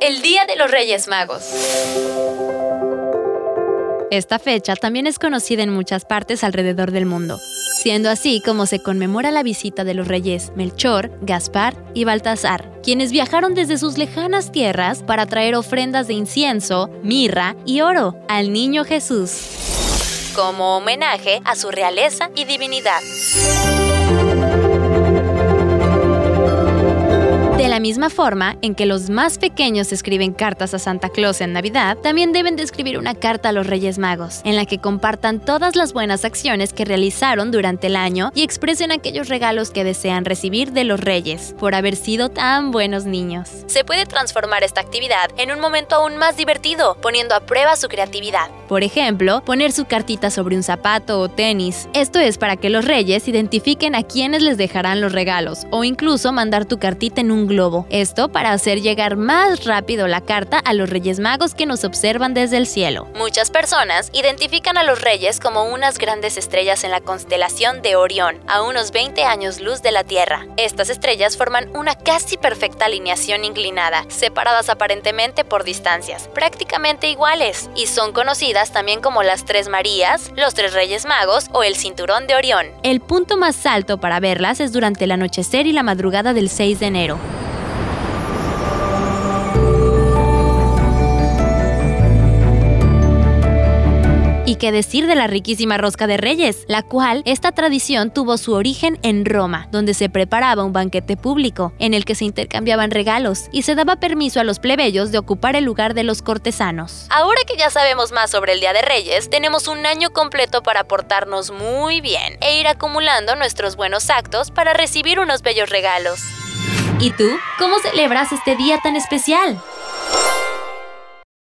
El Día de los Reyes Magos. Esta fecha también es conocida en muchas partes alrededor del mundo, siendo así como se conmemora la visita de los reyes Melchor, Gaspar y Baltasar, quienes viajaron desde sus lejanas tierras para traer ofrendas de incienso, mirra y oro al niño Jesús, como homenaje a su realeza y divinidad. La misma forma en que los más pequeños escriben cartas a Santa Claus en Navidad, también deben de escribir una carta a los Reyes Magos, en la que compartan todas las buenas acciones que realizaron durante el año y expresen aquellos regalos que desean recibir de los Reyes, por haber sido tan buenos niños. Se puede transformar esta actividad en un momento aún más divertido, poniendo a prueba su creatividad. Por ejemplo, poner su cartita sobre un zapato o tenis. Esto es para que los Reyes identifiquen a quienes les dejarán los regalos, o incluso mandar tu cartita en un Esto para hacer llegar más rápido la carta a los Reyes Magos que nos observan desde el cielo. Muchas personas identifican a los Reyes como unas grandes estrellas en la constelación de Orión, a unos 20 años luz de la Tierra. Estas estrellas forman una casi perfecta alineación inclinada, separadas aparentemente por distancias, prácticamente iguales, y son conocidas también como las Tres Marías, los Tres Reyes Magos o el Cinturón de Orión. El punto más alto para verlas es durante el anochecer y la madrugada del 6 de enero. Y qué decir de la riquísima rosca de reyes, la cual esta tradición tuvo su origen en Roma, donde se preparaba un banquete público, en el que se intercambiaban regalos y se daba permiso a los plebeyos de ocupar el lugar de los cortesanos. Ahora que ya sabemos más sobre el Día de Reyes, tenemos un año completo para portarnos muy bien e ir acumulando nuestros buenos actos para recibir unos bellos regalos. ¿Y tú? ¿Cómo celebras este día tan especial?